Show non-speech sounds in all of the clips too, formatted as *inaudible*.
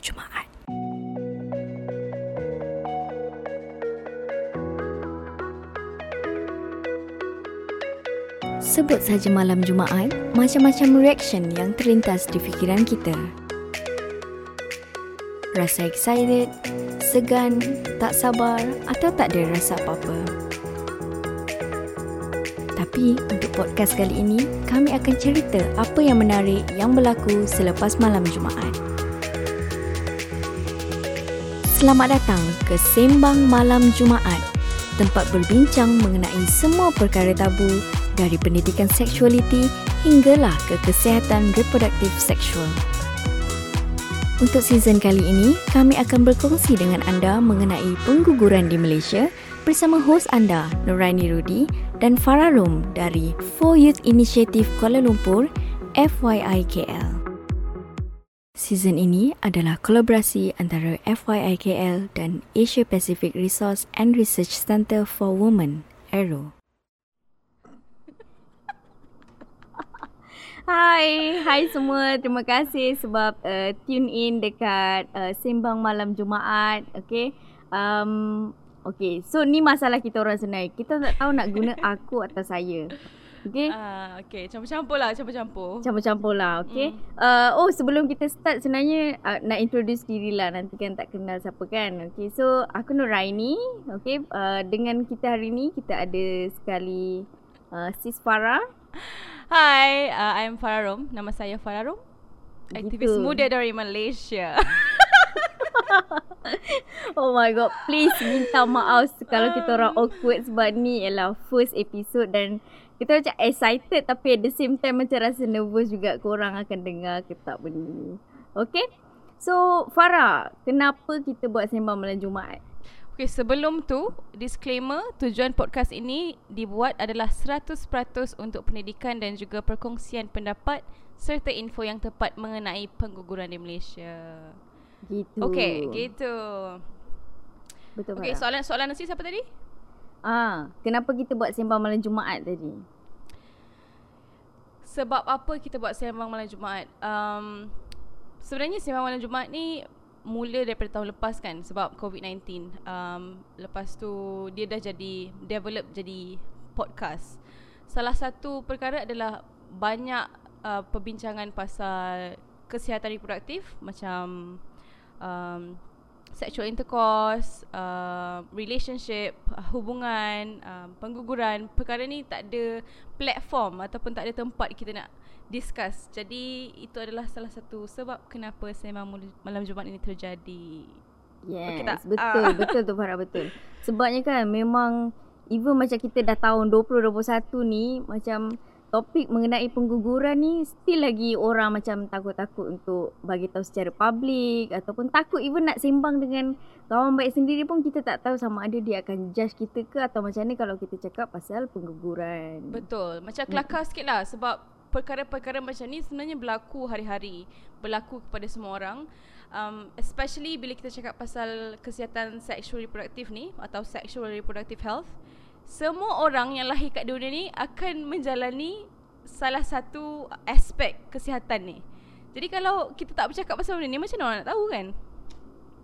Jumaat. Sebut saja malam Jumaat, macam-macam reaction yang terlintas di fikiran kita. Rasa excited, segan, tak sabar atau tak ada rasa apa-apa. Tapi untuk podcast kali ini, kami akan cerita apa yang menarik yang berlaku selepas malam Jumaat. Selamat datang ke Sembang Malam Jumaat, tempat berbincang mengenai semua perkara tabu dari pendidikan seksualiti hinggalah ke kesihatan reproduktif seksual. Untuk season kali ini, kami akan berkongsi dengan anda mengenai pengguguran di Malaysia bersama hos anda Nuraini Rudi dan Farah Rom dari For Youth Initiative Kuala Lumpur FYIKL. Season ini adalah kolaborasi antara FYIKL dan Asia Pacific Resource and Research Centre for Women, AERO. Hai, hai semua. Terima kasih sebab uh, tune in dekat uh, Sembang Malam Jumaat. Okay. Um, okay, so ni masalah kita orang senai. Kita tak tahu nak guna aku atau saya. Okay. Ah, okay. Campur-campur lah, campur-campur. Campur-campur lah, okay. Mm. Uh, oh, sebelum kita start sebenarnya uh, nak introduce diri lah. Nanti kan tak kenal siapa kan. Okay, so aku Nur Raini. Okay, uh, dengan kita hari ni kita ada sekali uh, Sis Farah. Hai, uh, I'm Farah Rom. Nama saya Farah Rom. Aktivis gitu. muda dari Malaysia. *laughs* *laughs* oh my god, please minta maaf kalau kita orang awkward sebab ni ialah first episode dan kita macam excited tapi at the same time macam rasa nervous juga korang akan dengar ke tak benda ni. Okay? So Farah, kenapa kita buat sembang malam Jumaat? Okay, sebelum tu, disclaimer, tujuan podcast ini dibuat adalah 100% untuk pendidikan dan juga perkongsian pendapat serta info yang tepat mengenai pengguguran di Malaysia. Gitu. Okay, gitu. Betul, Okay, soalan-soalan nasi siapa tadi? Ah, kenapa kita buat sembang malam Jumaat tadi? Sebab apa kita buat sembang malam Jumaat? Um, sebenarnya sembang malam Jumaat ni mula daripada tahun lepas kan sebab COVID-19. Um, lepas tu dia dah jadi develop jadi podcast. Salah satu perkara adalah banyak uh, perbincangan pasal kesihatan reproduktif macam um, sexual intercourse, uh, relationship, uh, hubungan, uh, pengguguran, perkara ni tak ada platform ataupun tak ada tempat kita nak discuss. Jadi itu adalah salah satu sebab kenapa sembang malam Jumaat ini terjadi. Yes, okay, betul, uh. betul tu Farah betul. Sebabnya kan memang even macam kita dah tahun 2021 ni macam topik mengenai pengguguran ni still lagi orang macam takut-takut untuk bagi tahu secara public ataupun takut even nak sembang dengan kawan baik sendiri pun kita tak tahu sama ada dia akan judge kita ke atau macam ni kalau kita cakap pasal pengguguran. Betul. Macam kelakar sikit lah sebab perkara-perkara macam ni sebenarnya berlaku hari-hari. Berlaku kepada semua orang. Um, especially bila kita cakap pasal kesihatan sexual reproduktif ni atau sexual reproductive health semua orang yang lahir kat dunia ni akan menjalani salah satu aspek kesihatan ni. Jadi kalau kita tak bercakap pasal benda ni macam mana nak tahu kan?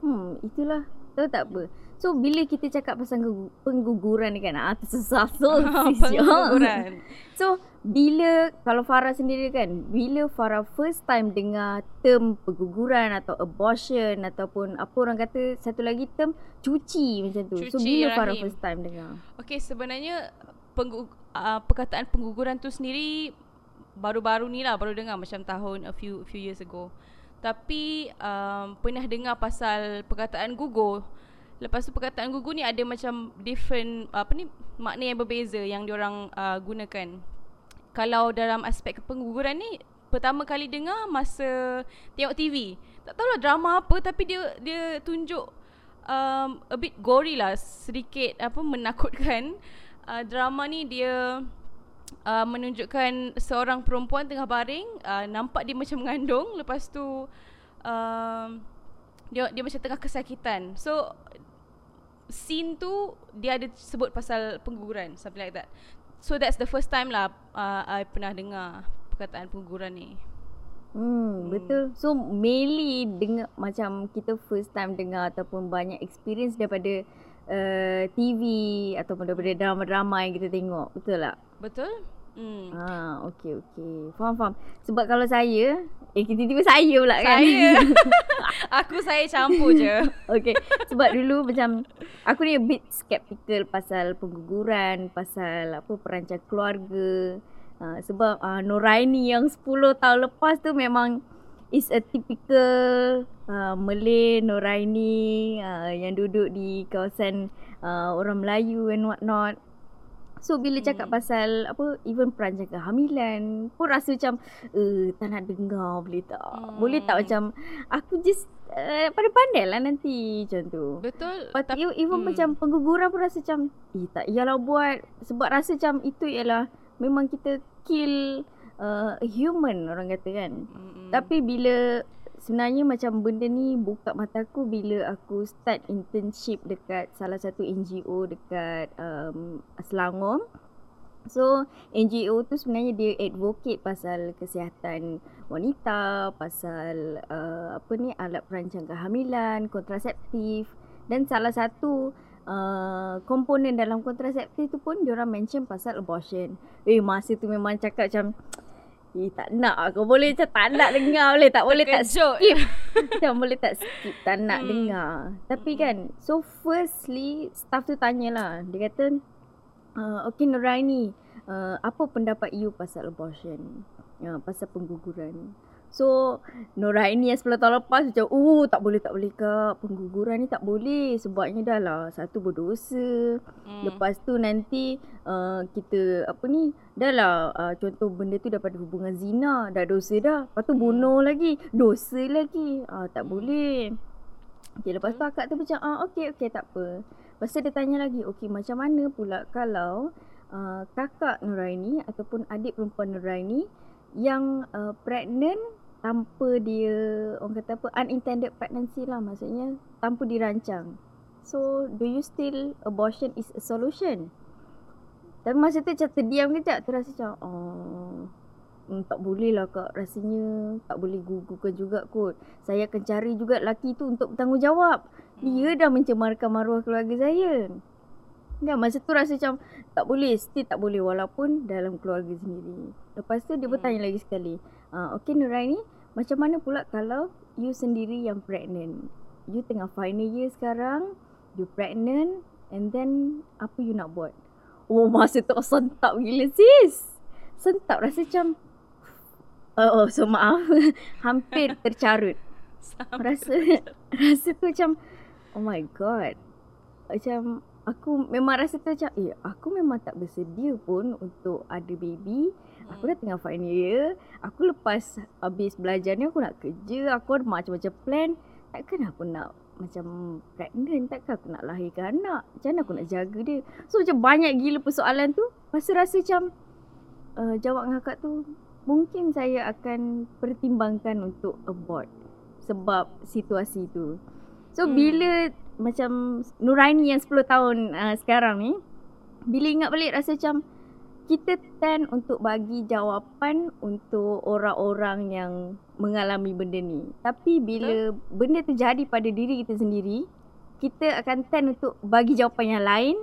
Hmm, itulah. Tahu tak apa. So bila kita cakap pasal pengguguran ni kan ah tersesat *laughs* so pengguguran. *laughs* so bila kalau Farah sendiri kan bila Farah first time dengar term pengguguran atau abortion ataupun apa orang kata satu lagi term cuci macam tu. Cuci so bila rahim. Farah first time dengar? Okay sebenarnya penggu, uh, perkataan pengguguran tu sendiri baru-baru ni lah baru dengar macam tahun a few few years ago. Tapi um, pernah dengar pasal perkataan gugur Lepas tu perkataan gugur ni ada macam different apa ni makna yang berbeza yang diorang uh, gunakan. Kalau dalam aspek pengguguran ni pertama kali dengar masa tengok TV. Tak tahulah drama apa tapi dia dia tunjuk um, a bit gory lah sedikit apa menakutkan. *laughs* Uh, drama ni dia uh, menunjukkan seorang perempuan tengah baring uh, nampak dia macam mengandung lepas tu uh, dia dia macam tengah kesakitan. So scene tu dia ada sebut pasal pengguguran something like that. So that's the first time lah uh, I pernah dengar perkataan pengguguran ni. Hmm, betul. So mainly dengar macam kita first time dengar ataupun banyak experience daripada uh, TV ataupun daripada drama-drama yang kita tengok. Betul tak? Betul? Hmm. Ah, okey okey. Faham faham. Sebab kalau saya, eh tiba-tiba saya pula kan. Saya. *laughs* aku saya campur je. *laughs* okey. Sebab dulu macam aku ni a bit skeptical pasal pengguguran, pasal apa perancang keluarga. Uh, sebab uh, Noraini yang 10 tahun lepas tu memang is a typical uh, Malay Noraini uh, yang duduk di kawasan uh, orang Melayu and what not. So bila cakap hmm. pasal apa even perancang kehamilan pun rasa macam eh tak nak dengar boleh tak? Hmm. Boleh tak macam aku just uh, pandai-pandai lah nanti macam tu. Betul. But Tapi, even hmm. macam pengguguran pun rasa macam eh tak iyalah buat sebab rasa macam itu ialah memang kita kill uh, human orang kata kan. Hmm. Tapi bila sebenarnya macam benda ni buka mata aku bila aku start internship dekat salah satu NGO dekat um, Selangor. So NGO tu sebenarnya dia advocate pasal kesihatan wanita, pasal uh, apa ni alat perancang kehamilan, kontraseptif dan salah satu uh, komponen dalam kontraseptif tu pun dia orang mention pasal abortion. Eh masa tu memang cakap macam Eh tak nak. Kau boleh macam tak nak dengar Boleh tak boleh tak skip. *laughs* Macam boleh tak skip Tak nak hmm. dengar. Tapi hmm. kan So firstly Staff tu tanyalah. Dia kata uh, Okay Nuraini uh, Apa pendapat you pasal abortion? Uh, Pasal pengguguran So Noraini yang 10 tahun lepas macam Oh tak boleh tak boleh kak Pengguguran ni tak boleh. Sebabnya dah lah Satu berdosa. Hmm. Lepas tu nanti uh, Kita Apa ni Dah lah uh, Contoh benda tu daripada hubungan zina Dah dosa dah. Lepas tu bunuh hmm. lagi Dosa lagi. Uh, Tak boleh. Okay lepas tu akak tu macam ah, Okay okay tak apa. Lepas tu dia tanya lagi Okay macam mana pula Kalau uh, Kakak Noraini Ataupun adik perempuan Noraini yang uh, pregnant tanpa dia orang kata apa unintended pregnancy lah maksudnya tanpa dirancang. So do you still abortion is a solution? Tapi masa tu macam terdiam kejap terasa macam oh hmm, tak boleh lah kak rasanya tak boleh gugurkan juga kot. Saya akan cari juga lelaki tu untuk bertanggungjawab. Dia dah mencemarkan maruah keluarga saya. Kan masa tu rasa macam tak boleh, still tak boleh walaupun dalam keluarga sendiri. Lepas tu dia bertanya hmm. lagi sekali. Uh, okay Nuraini, macam mana pula kalau you sendiri yang pregnant? You tengah final year sekarang, you pregnant and then apa you nak buat? Oh *laughs* masa tu sentap gila sis. Sentap rasa macam Oh, oh so maaf. *laughs* Hampir tercarut. *laughs* Rasa rasa tu macam oh my god. Macam aku memang rasa tu macam eh aku memang tak bersedia pun untuk ada baby. Aku dah tengah final year. Aku lepas habis belajar ni aku nak kerja. Aku ada macam-macam plan. Takkan aku nak macam pregnant. Takkan aku nak lahirkan anak. Macam mana aku nak jaga dia. So macam banyak gila persoalan tu. Masa rasa macam uh, jawab dengan kakak tu. Mungkin saya akan pertimbangkan untuk abort. Sebab situasi tu. So hmm. bila macam Nuraini yang 10 tahun uh, sekarang ni bila ingat balik rasa macam kita tend untuk bagi jawapan untuk orang-orang yang mengalami benda ni. Tapi bila huh? benda terjadi pada diri kita sendiri, kita akan tend untuk bagi jawapan yang lain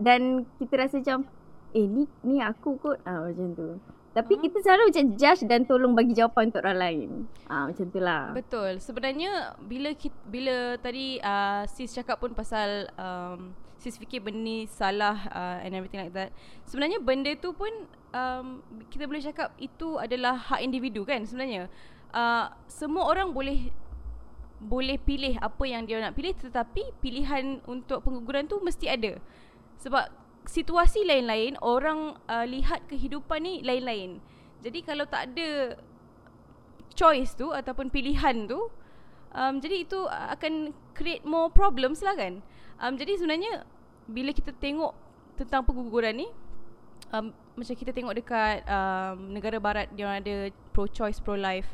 dan kita rasa macam eh ni ni aku kot ah macam tu. Tapi hmm. kita selalu macam judge dan tolong bagi jawapan untuk orang lain. Ah macam itulah. Betul. Sebenarnya bila kita, bila tadi uh, sis cakap pun pasal um, sis fikir benda ni salah uh, and everything like that. Sebenarnya benda tu pun um, kita boleh cakap itu adalah hak individu kan sebenarnya. Uh, semua orang boleh boleh pilih apa yang dia nak pilih tetapi pilihan untuk pengguguran tu mesti ada. Sebab situasi lain-lain orang uh, lihat kehidupan ni lain-lain. Jadi kalau tak ada choice tu ataupun pilihan tu um, jadi itu akan create more problems lah kan. Um, jadi sebenarnya bila kita tengok tentang pengguguran ni um, macam kita tengok dekat um, negara barat dia ada pro choice pro life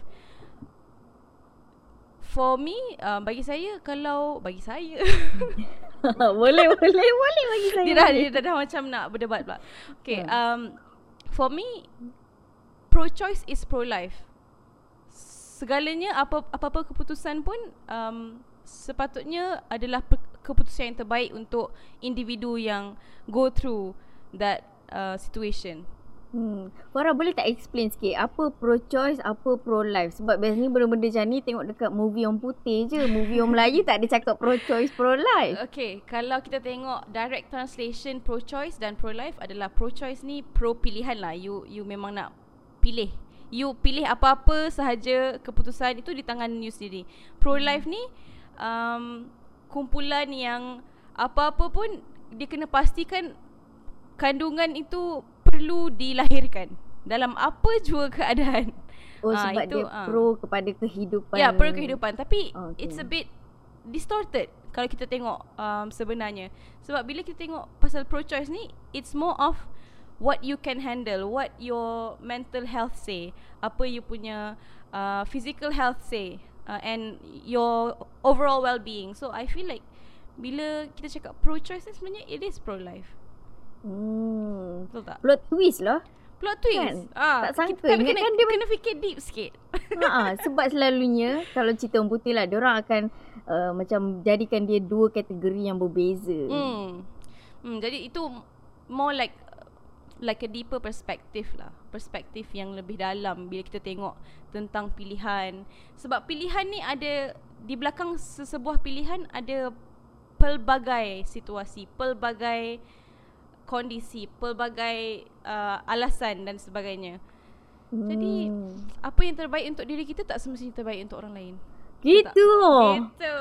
For me um, bagi saya kalau bagi saya *laughs* *laughs* boleh boleh boleh bagi saya. Dia dah dia dah, dah macam nak berdebat pula. Okay, hmm. um for me pro choice is pro life. segalanya apa apa-apa keputusan pun um, sepatutnya adalah pe- keputusan yang terbaik untuk individu yang go through that uh, situation. Hmm. Farah boleh tak explain sikit apa pro-choice, apa pro-life? Sebab biasanya benda-benda macam ni tengok dekat movie orang putih je. Movie orang Melayu tak ada cakap pro-choice, pro-life. Okay, kalau kita tengok direct translation pro-choice dan pro-life adalah pro-choice ni pro pilihan lah. You you memang nak pilih. You pilih apa-apa sahaja keputusan itu di tangan you sendiri. Pro-life ni um, kumpulan yang apa-apa pun dia kena pastikan kandungan itu perlu dilahirkan dalam apa jua keadaan. Oh Ah, sebab itu, dia ah. pro kepada kehidupan. Ya, pro kehidupan tapi Oh, okay. it's a bit distorted kalau kita tengok um, sebenarnya. Sebab bila kita tengok pasal pro choice ni it's more of what you can handle, what your mental health say, apa you punya uh, physical health say uh, and your overall well-being. So I feel like bila kita cakap pro choice ni sebenarnya it is pro life. Hmm. Betul tak? Plot twist lah. Plot twist. Kan? Ah, Tak sangka. Kita, kena, Ingatkan kena, dia kena fikir deep sikit. ha, sebab selalunya kalau cerita orang putih lah, orang akan uh, macam jadikan dia dua kategori yang berbeza. Hmm. hmm. Jadi itu more like like a deeper perspective lah. Perspektif yang lebih dalam bila kita tengok tentang pilihan. Sebab pilihan ni ada di belakang sesebuah pilihan ada pelbagai situasi, pelbagai kondisi, pelbagai uh, alasan dan sebagainya. Jadi Hmm. apa yang terbaik untuk diri kita tak semestinya terbaik untuk orang lain. Gitu. Gitu.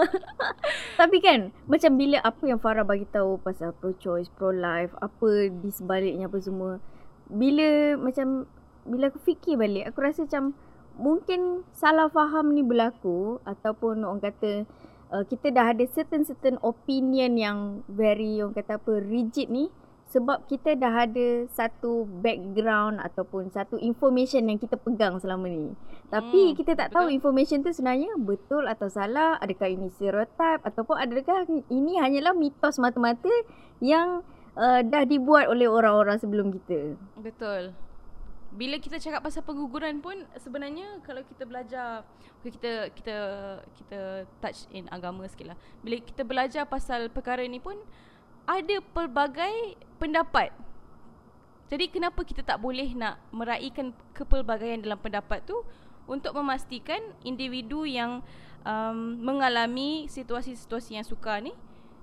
*laughs* Tapi kan macam bila apa yang Farah bagi tahu pasal pro choice, pro life, apa di sebaliknya apa semua. Bila macam bila aku fikir balik, aku rasa macam mungkin salah faham ni berlaku ataupun orang kata uh, kita dah ada certain certain opinion yang very orang kata apa rigid ni sebab kita dah ada satu background ataupun satu information yang kita pegang selama ni. Tapi Hmm, kita tak tahu betul. information tu sebenarnya betul atau salah, adakah ini stereotype ataupun adakah ini hanyalah mitos mata-mata yang uh, dah dibuat oleh orang-orang sebelum kita. Betul. Bila kita cakap pasal pengguguran pun sebenarnya kalau kita belajar okay, kita kita kita touch in agama sikit lah. Bila kita belajar pasal perkara ni pun ada pelbagai pendapat. Jadi kenapa kita tak boleh nak meraihkan kepelbagaian dalam pendapat tu untuk memastikan individu yang um, mengalami situasi-situasi yang sukar ni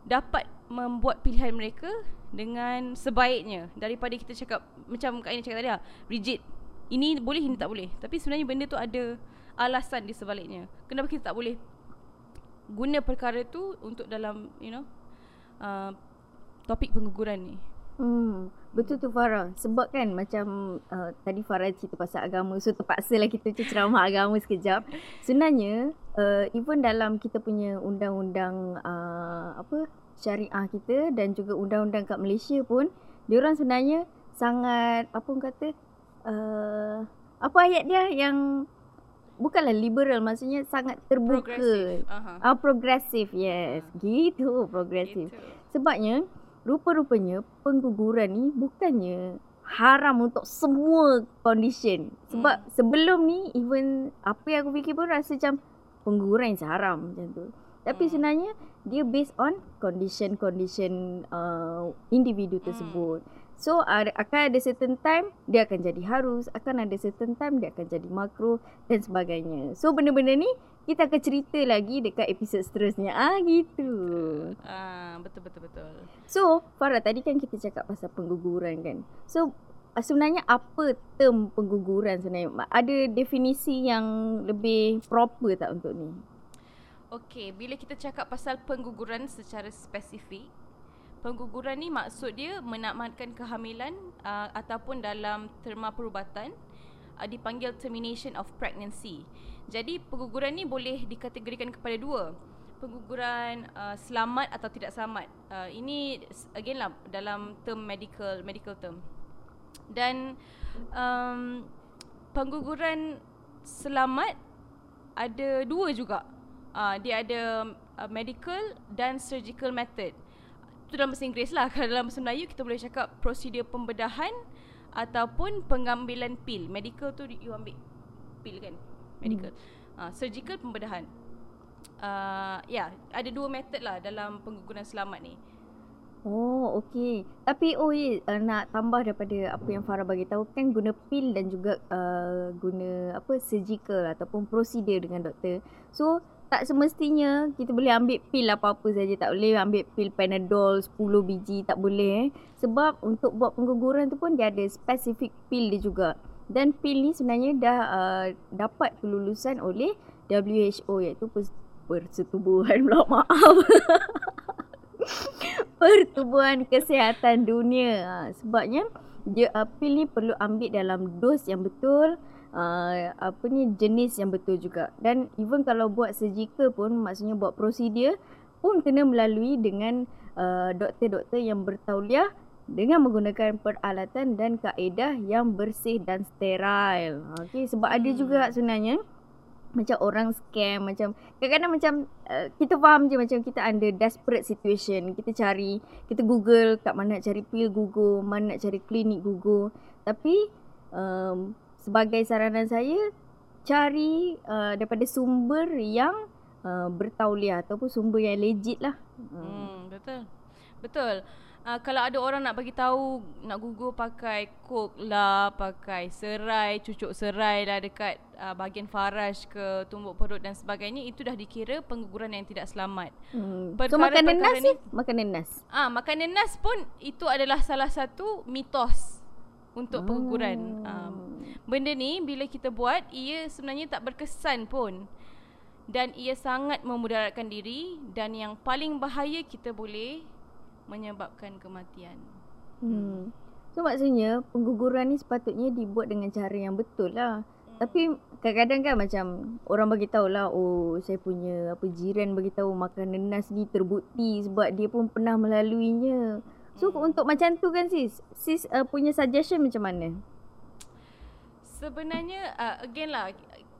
dapat membuat pilihan mereka dengan sebaiknya daripada kita cakap macam Kak Aini cakap tadi lah rigid ini boleh ini tak boleh tapi sebenarnya benda tu ada alasan di sebaliknya kenapa kita tak boleh guna perkara tu untuk dalam you know uh, topik pengguguran ni Hmm, betul tu Farah. Sebab kan macam uh, tadi Farah cerita pasal agama. So terpaksa lah kita ceramah agama sekejap. Sebenarnya uh, even dalam kita punya undang-undang uh, apa syariah kita dan juga undang-undang kat Malaysia pun diorang sebenarnya sangat apa orang kata uh, apa ayat dia yang bukanlah liberal maksudnya sangat terbuka. progresif Ah progresif yes. Gitu progresif. gitu. Sebabnya rupa-rupanya pengguguran ni bukannya haram untuk semua condition. Sebab Hmm. sebelum ni even apa yang aku fikir pun rasa macam pengguguran is haram macam tu. Tapi Hmm. sebenarnya dia based on condition-condition uh, individu tersebut. So ada, akan ada certain time dia akan jadi harus, akan ada certain time dia akan jadi makruh dan sebagainya. So benda-benda ni kita akan cerita lagi dekat episod seterusnya. Ah gitu. Ah betul betul betul. So, Farah tadi kan kita cakap pasal pengguguran kan. So, ah, sebenarnya apa term pengguguran sebenarnya? Ada definisi yang lebih proper tak untuk ni? Okey, bila kita cakap pasal pengguguran secara spesifik, pengguguran ni maksud dia menamatkan kehamilan uh, ataupun dalam terma perubatan uh, dipanggil termination of pregnancy. Jadi pengguguran ni boleh dikategorikan kepada dua. Pengguguran uh, selamat atau tidak selamat. Uh, ini again lah dalam term medical medical term. Dan um, pengguguran selamat ada dua juga. Uh, dia ada uh, medical dan surgical method. Itu dalam bahasa Inggeris lah. *laughs* Kalau dalam bahasa Melayu kita boleh cakap prosedur pembedahan ataupun pengambilan pil. Medical tu you ambil pil kan. medical. Uh, surgical pembedahan. Uh, ya, yeah, ada dua method lah dalam pengguguran selamat ni. Oh, okey. Tapi oh ya, uh, nak tambah daripada apa yang Farah bagi tahu kan guna pil dan juga uh, guna apa surgical ataupun prosedur dengan doktor. So, tak semestinya kita boleh ambil pil apa-apa saja. Tak boleh ambil pil Panadol 10 biji, tak boleh eh. Sebab untuk buat pengguguran tu pun dia ada spesifik pil dia juga. Dan pil ni sebenarnya dah uh, dapat kelulusan oleh WHO iaitu Persetubuhan pula *laughs* maaf. *laughs* Pertubuhan Kesihatan Dunia. Ha, sebabnya dia uh, pil ni perlu ambil dalam dos yang betul. Uh, apa ni jenis yang betul juga. Dan even kalau buat surgical pun maksudnya buat prosedur pun kena melalui dengan uh, doktor-doktor yang bertauliah dengan menggunakan peralatan dan kaedah yang bersih dan steril. Okey sebab ada juga hmm. sebenarnya macam orang scam macam kadang-kadang macam uh, kita faham je macam kita under desperate situation kita cari kita google kat mana nak cari pil google mana nak cari klinik google tapi um, sebagai saranan saya cari uh, daripada sumber yang uh, bertauliah ataupun sumber yang legit lah hmm, betul betul uh, kalau ada orang nak bagi tahu nak google pakai coke lah, pakai serai, cucuk serai lah dekat uh, bahagian faraj ke tumbuk perut dan sebagainya itu dah dikira pengguguran yang tidak selamat. Hmm. so makanan nas ni makanan nas. Ah, makanan nas pun itu adalah salah satu mitos untuk pengguguran. Um, benda ni bila kita buat ia sebenarnya tak berkesan pun dan ia sangat memudaratkan diri dan yang paling bahaya kita boleh menyebabkan kematian. Hmm. So maksudnya pengguguran ni sepatutnya dibuat dengan cara yang betul lah. Hmm. Tapi kadang-kadang kan macam orang bagi tahu lah oh saya punya apa jiran bagi tahu makanan nas ni terbukti sebab dia pun pernah melaluinya. So hmm. untuk macam tu kan sis, sis uh, punya suggestion macam mana? Sebenarnya uh, again lah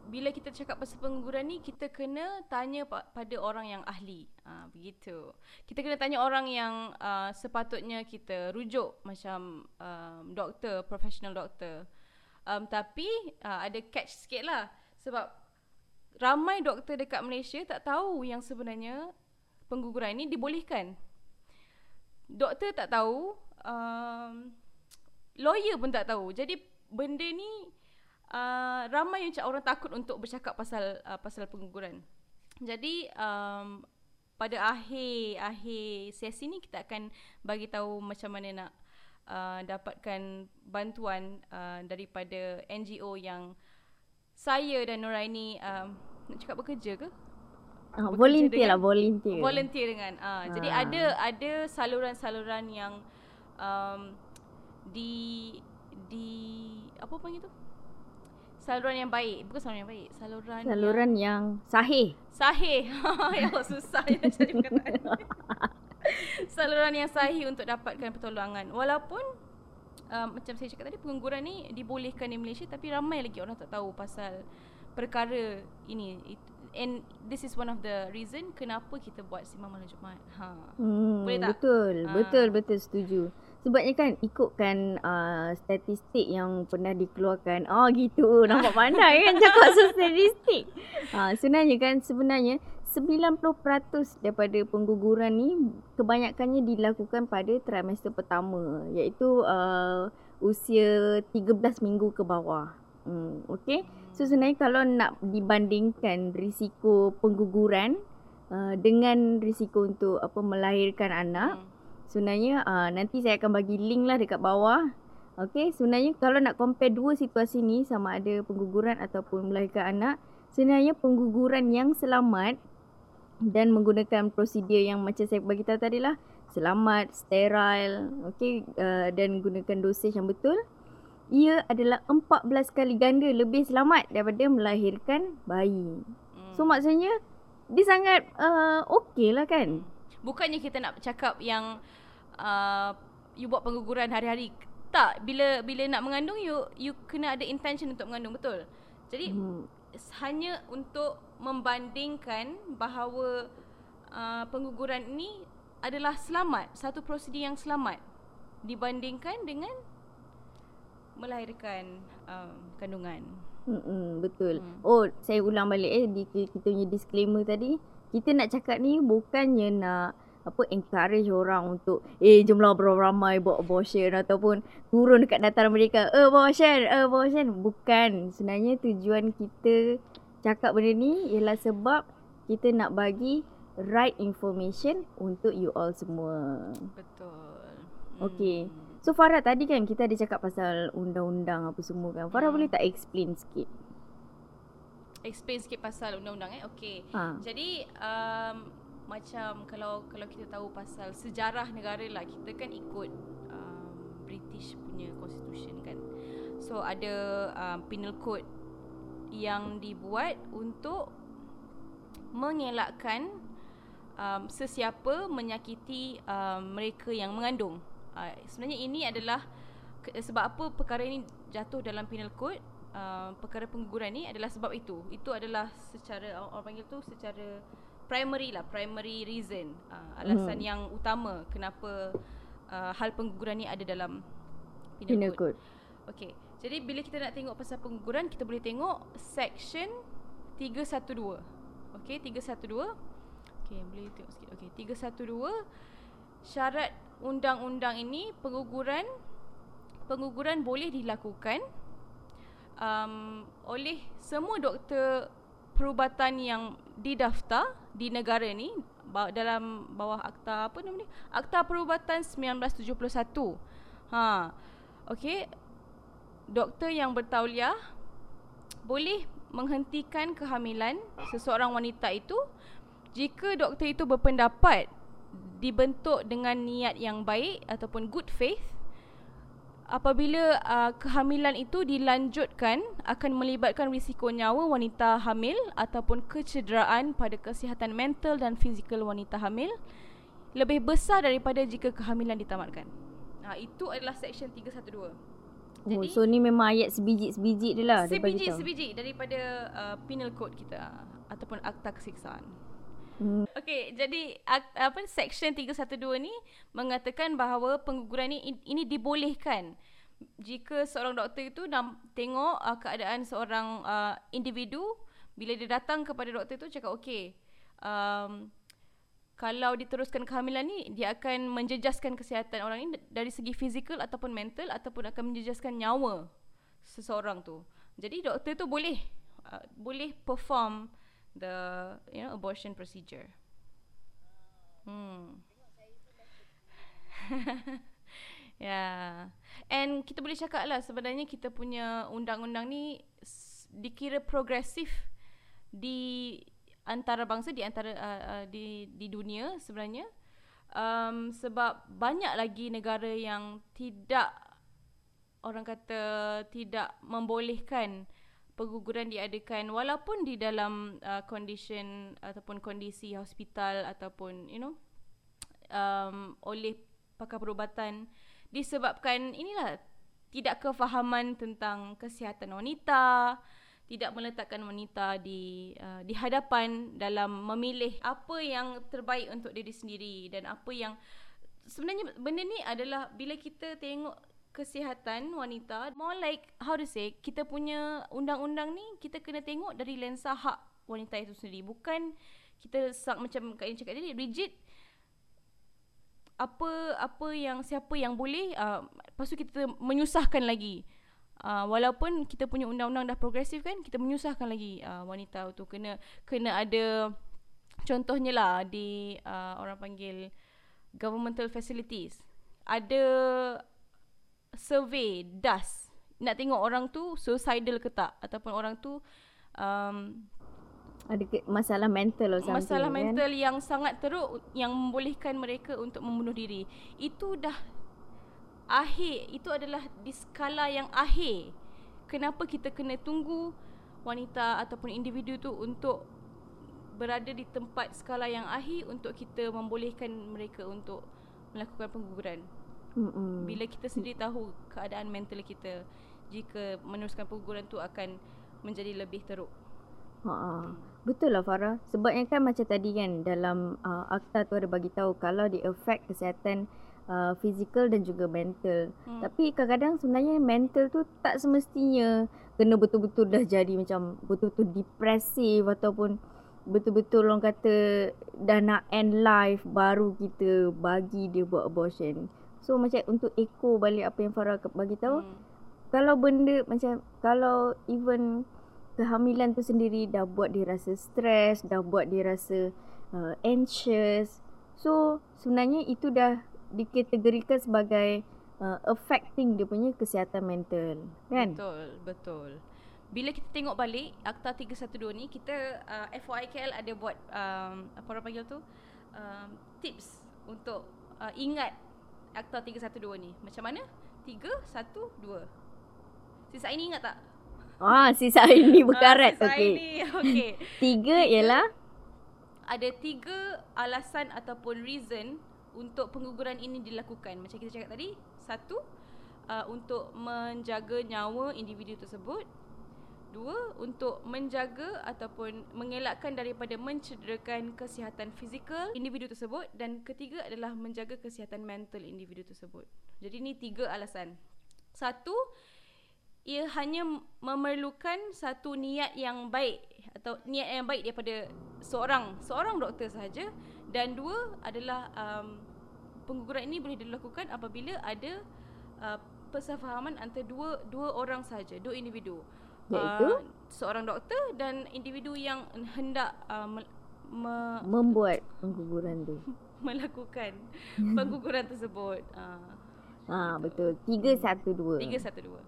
bila kita cakap pasal pengguguran ni kita kena tanya pa- pada orang yang ahli. Ha, begitu. Kita kena tanya orang yang uh, sepatutnya kita rujuk macam um, doktor, professional doktor. Um, tapi uh, ada catch sikit lah sebab ramai doktor dekat Malaysia tak tahu yang sebenarnya pengguguran ni dibolehkan. Doktor tak tahu, um, lawyer pun tak tahu. Jadi benda ni uh, ramai macam orang takut untuk bercakap pasal uh, pasal pengguguran. Jadi um, pada akhir akhir sesi ni kita akan bagi tahu macam mana nak uh, dapatkan bantuan uh, daripada NGO yang saya dan Nuraini um, nak cakap bekerja ke? Uh, volunteer lah volunteer. Volunteer dengan uh, uh. jadi ada ada saluran-saluran yang um, di di apa panggil tu? saluran yang baik bukan saluran yang baik saluran saluran yang, yang sahih sahih *laughs* ya susah ya cari perkataan *laughs* saluran yang sahih untuk dapatkan pertolongan walaupun um, macam saya cakap tadi pengangguran ni dibolehkan di Malaysia tapi ramai lagi orang tak tahu pasal perkara ini and this is one of the reason kenapa kita buat simbang malam Jumaat ha hmm, boleh tak betul ha. betul betul setuju Sebabnya kan ikutkan uh, statistik yang pernah dikeluarkan. Oh gitu. Nampak pandai kan *laughs* cakap statistik. Uh, sebenarnya kan sebenarnya 90% daripada pengguguran ni kebanyakannya dilakukan pada trimester pertama iaitu uh, usia 13 minggu ke bawah. Hmm, okay. So sebenarnya kalau nak dibandingkan risiko pengguguran uh, dengan risiko untuk apa melahirkan anak hmm sebenarnya uh, nanti saya akan bagi link lah dekat bawah. Okay, sebenarnya kalau nak compare dua situasi ni sama ada pengguguran ataupun melahirkan anak, sebenarnya pengguguran yang selamat dan menggunakan prosedur yang macam saya bagi tahu tadi lah, selamat, steril, okay, uh, dan gunakan dosage yang betul, ia adalah 14 kali ganda lebih selamat daripada melahirkan bayi. So hmm. maksudnya dia sangat uh, okey lah kan? Bukannya kita nak cakap yang uh, you buat pengguguran hari-hari tak bila bila nak mengandung you you kena ada intention untuk mengandung betul jadi hmm. hanya untuk membandingkan bahawa uh, pengguguran ini adalah selamat satu prosedur yang selamat dibandingkan dengan melahirkan uh, kandungan Mm-mm, betul. Hmm. Oh, saya ulang balik eh di kita punya disclaimer tadi. Kita nak cakap ni bukannya nak apa encourage orang untuk eh jomlah beramai buat abortion ataupun turun dekat dataran mereka eh abortion eh abortion bukan sebenarnya tujuan kita cakap benda ni ialah sebab kita nak bagi right information untuk you all semua Betul. Okay. Hmm. So Farah tadi kan kita ada cakap pasal undang-undang apa semua kan. Farah Hmm. boleh tak explain sikit? Explain sikit pasal undang-undang eh. Okay. Ha. Jadi um, macam kalau kalau kita tahu pasal sejarah negara lah kita kan ikut um, British punya constitution kan. So ada um, penal code yang dibuat untuk mengelakkan um, sesiapa menyakiti um, mereka yang mengandung. Uh, sebenarnya ini adalah ke, sebab apa perkara ini jatuh dalam penal code uh, perkara pengguguran ni adalah sebab itu. Itu adalah secara orang panggil tu secara primary lah, primary reason. Uh, alasan Mhm. yang utama kenapa uh, hal pengguguran ni ada dalam penal, Penal code. code. Okey. Jadi bila kita nak tengok pasal pengguguran, kita boleh tengok section 312. Okey, 312. Okey, boleh tengok sikit. Okey, 312 syarat undang-undang ini pengguguran pengguguran boleh dilakukan um, oleh semua doktor perubatan yang didaftar di negara ni dalam bawah akta apa nama ni? Akta Perubatan 1971. Ha. Okey. Doktor yang bertauliah boleh menghentikan kehamilan seseorang wanita itu jika doktor itu berpendapat dibentuk dengan niat yang baik ataupun good faith apabila uh, kehamilan itu dilanjutkan akan melibatkan risiko nyawa wanita hamil ataupun kecederaan pada kesihatan mental dan fizikal wanita hamil lebih besar daripada jika kehamilan ditamatkan. Ha, itu adalah section 312. Oh, so ni memang ayat sebiji-sebiji dia lah. dia bagi sebiji daripada uh, penal code kita ataupun akta keseksaan. Hmm. Okey, jadi apa section 312 ni mengatakan bahawa pengguguran ni ini dibolehkan jika seorang doktor itu nak tengok uh, keadaan seorang uh, individu bila dia datang kepada doktor tu cakap okey um, kalau diteruskan kehamilan ni dia akan menjejaskan kesihatan orang ni dari segi fizikal ataupun mental ataupun akan menjejaskan nyawa seseorang tu. Jadi doktor tu boleh uh, boleh perform the you know abortion procedure. Hmm. *laughs* yeah. And kita boleh cakap lah sebenarnya kita punya undang-undang ni dikira progresif di antarabangsa di antara uh, uh, di di dunia sebenarnya. Um, sebab banyak lagi negara yang tidak orang kata tidak membolehkan pengguguran diadakan walaupun di dalam uh, condition ataupun kondisi hospital ataupun you know um, oleh pakar perubatan disebabkan inilah tidak kefahaman tentang kesihatan wanita, tidak meletakkan wanita di uh, di hadapan dalam memilih apa yang terbaik untuk diri sendiri dan apa yang sebenarnya benda ni adalah bila kita tengok kesihatan wanita more like how to say kita punya undang-undang ni kita kena tengok dari lensa hak wanita itu sendiri. Bukan kita sak macam Kak Yin cakap tadi rigid. Apa apa yang siapa yang boleh uh, lepas tu kita menyusahkan lagi. Uh, walaupun kita punya undang-undang dah progresif kan kita menyusahkan lagi uh, wanita tu kena kena ada contohnya lah di uh, orang panggil governmental facilities. Ada survey DAS nak tengok orang tu suicidal ke tak ataupun orang tu um, Ada masalah mental or something masalah kan? mental yang sangat teruk yang membolehkan mereka untuk membunuh diri. Itu dah akhir, itu adalah di skala yang akhir. Kenapa kita kena tunggu wanita ataupun individu tu untuk berada di tempat skala yang akhir untuk kita membolehkan mereka untuk melakukan pengguguran. Mm-mm. Bila kita sendiri tahu keadaan mental kita jika meneruskan pengguguran tu akan menjadi lebih teruk. Ha, betul lah Farah. Sebabnya kan macam tadi kan dalam uh, akta tu ada bagi tahu kalau dia affect kesihatan uh, physical dan juga mental. Hmm. Tapi kadang-kadang sebenarnya mental tu tak semestinya kena betul-betul dah jadi macam betul-betul depresif ataupun betul-betul orang kata dah nak end life baru kita bagi dia buat abortion. So macam untuk echo balik apa yang Farah bagi tahu, Hmm. kalau benda macam kalau even kehamilan tu sendiri dah buat dia rasa stres, dah buat dia rasa uh, anxious. So sebenarnya itu dah dikategorikan sebagai uh, affecting dia punya kesihatan mental, kan? Betul, betul. Bila kita tengok balik Akta 312 ni kita uh, FYKL ada buat um, apa orang panggil tu um, tips untuk uh, ingat Akta 312 ni. Macam mana? 3 1 2. Sisa ini ingat tak? Ah, sisa *laughs* ini berkarat. Ah, sisa Okey. ini. Okey. *laughs* Tiga ialah Ada tiga alasan ataupun reason untuk pengguguran ini dilakukan. Macam kita cakap tadi, satu uh, untuk menjaga nyawa individu tersebut. Dua, untuk menjaga ataupun mengelakkan daripada mencederakan kesihatan fizikal individu tersebut dan ketiga adalah menjaga kesihatan mental individu tersebut. Jadi ini tiga alasan. Satu, ia hanya memerlukan satu niat yang baik atau niat yang baik daripada seorang seorang doktor sahaja dan dua adalah um, pengguguran ini boleh dilakukan apabila ada uh, persefahaman antara dua dua orang sahaja, dua individu. Iaitu? Uh, seorang doktor dan individu yang hendak uh, me, me, membuat pengguguran tu. *laughs* melakukan pengguguran *laughs* tersebut. Uh, Ah, betul. Tiga, satu, dua. tiga satu dua.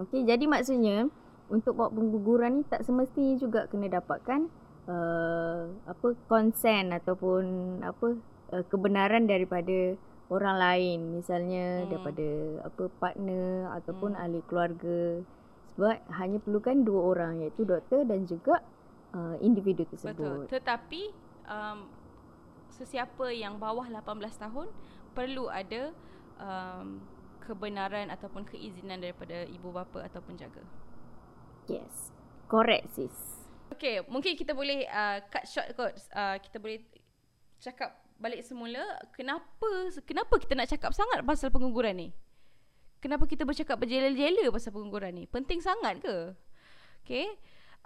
Okey, jadi maksudnya untuk buat pengguguran ni tak semestinya juga kena dapatkan uh, apa konsen ataupun apa uh, kebenaran daripada orang lain misalnya Hmm. daripada apa partner ataupun hmm. ahli keluarga sebab hanya perlukan dua orang iaitu doktor dan juga uh, individu Betul. tersebut. Tetapi um, sesiapa yang bawah 18 tahun perlu ada um, kebenaran ataupun keizinan daripada ibu bapa ataupun jaga. Yes. Correct sis. Okay, mungkin kita boleh uh, cut short kot. Uh, kita boleh cakap balik semula kenapa kenapa kita nak cakap sangat pasal pengguguran ni? Kenapa kita bercakap berjela-jela pasal pengguguran ni? Penting sangat ke? Okay.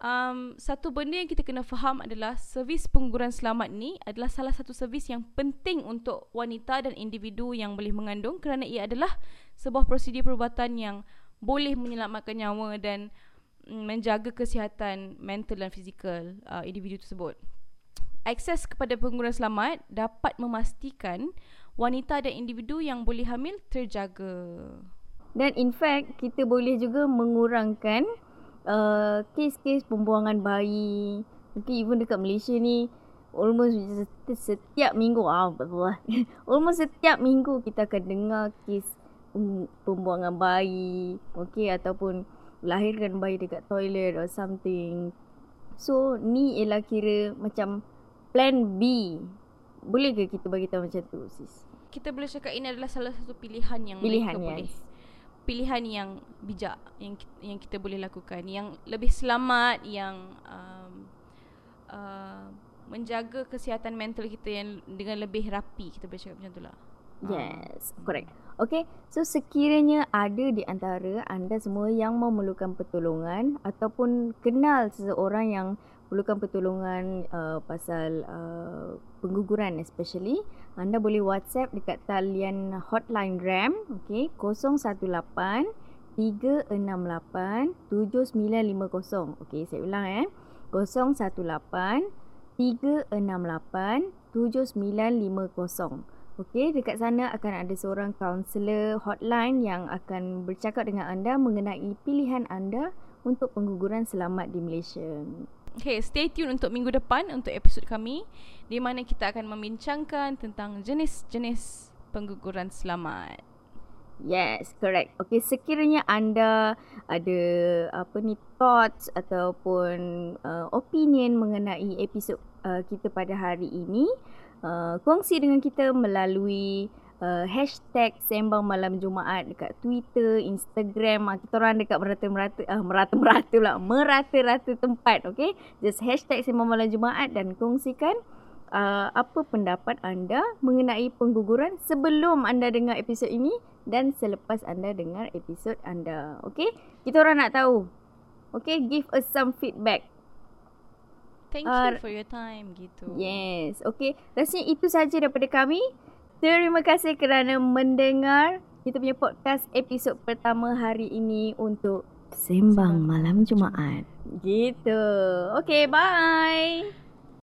Um, satu benda yang kita kena faham adalah servis pengguguran selamat ni adalah salah satu servis yang penting untuk wanita dan individu yang boleh mengandung kerana ia adalah sebuah prosedur perubatan yang boleh menyelamatkan nyawa dan mm, menjaga kesihatan mental dan fizikal uh, individu tersebut. Akses kepada pengguguran selamat dapat memastikan wanita dan individu yang boleh hamil terjaga. Dan in fact kita boleh juga mengurangkan uh, kes-kes pembuangan bayi. Mungkin even dekat Malaysia ni almost setiap, minggu ah betul lah. *laughs* almost setiap minggu kita akan dengar kes pem- pembuangan bayi, okey ataupun lahirkan bayi dekat toilet or something. So ni ialah kira macam plan B. Boleh ke kita bagi tahu macam tu sis? Kita boleh cakap ini adalah salah satu pilihan yang Pilihan, mereka boleh yes. Pilihan yang bijak yang yang kita boleh lakukan yang lebih selamat yang um, uh, menjaga kesihatan mental kita yang dengan lebih rapi kita boleh cakap macam tu lah. Yes, correct. Okay, so sekiranya ada di antara anda semua yang memerlukan pertolongan ataupun kenal seseorang yang perlukan pertolongan uh, pasal uh, pengguguran especially, anda boleh WhatsApp dekat talian hotline RAM, okay, 018 368 7950. Okay, saya ulang eh. 018 368 7950. Okey, dekat sana akan ada seorang kaunselor hotline yang akan bercakap dengan anda mengenai pilihan anda untuk pengguguran selamat di Malaysia. Okay, stay tune untuk minggu depan untuk episod kami di mana kita akan membincangkan tentang jenis-jenis pengguguran selamat. Yes, correct. Okey, sekiranya anda ada apa ni thoughts ataupun uh, opinion mengenai episod uh, kita pada hari ini, uh, kongsi dengan kita melalui uh, hashtag Sembang Malam Jumaat dekat Twitter, Instagram. Uh, kita orang dekat merata-merata uh, merata-merata lah, merata-rata tempat, okey. Just hashtag Sembang Malam Jumaat dan kongsikan uh, apa pendapat anda mengenai pengguguran sebelum anda dengar episod ini dan selepas anda dengar episod anda. Okay? Kita orang nak tahu. Okay? Give us some feedback. Thank uh, you for your time gitu. Yes. Okay. Rasanya itu saja daripada kami. Terima kasih kerana mendengar kita punya podcast episod pertama hari ini untuk Sembang Malam Jumaat. Gitu. Okay, bye.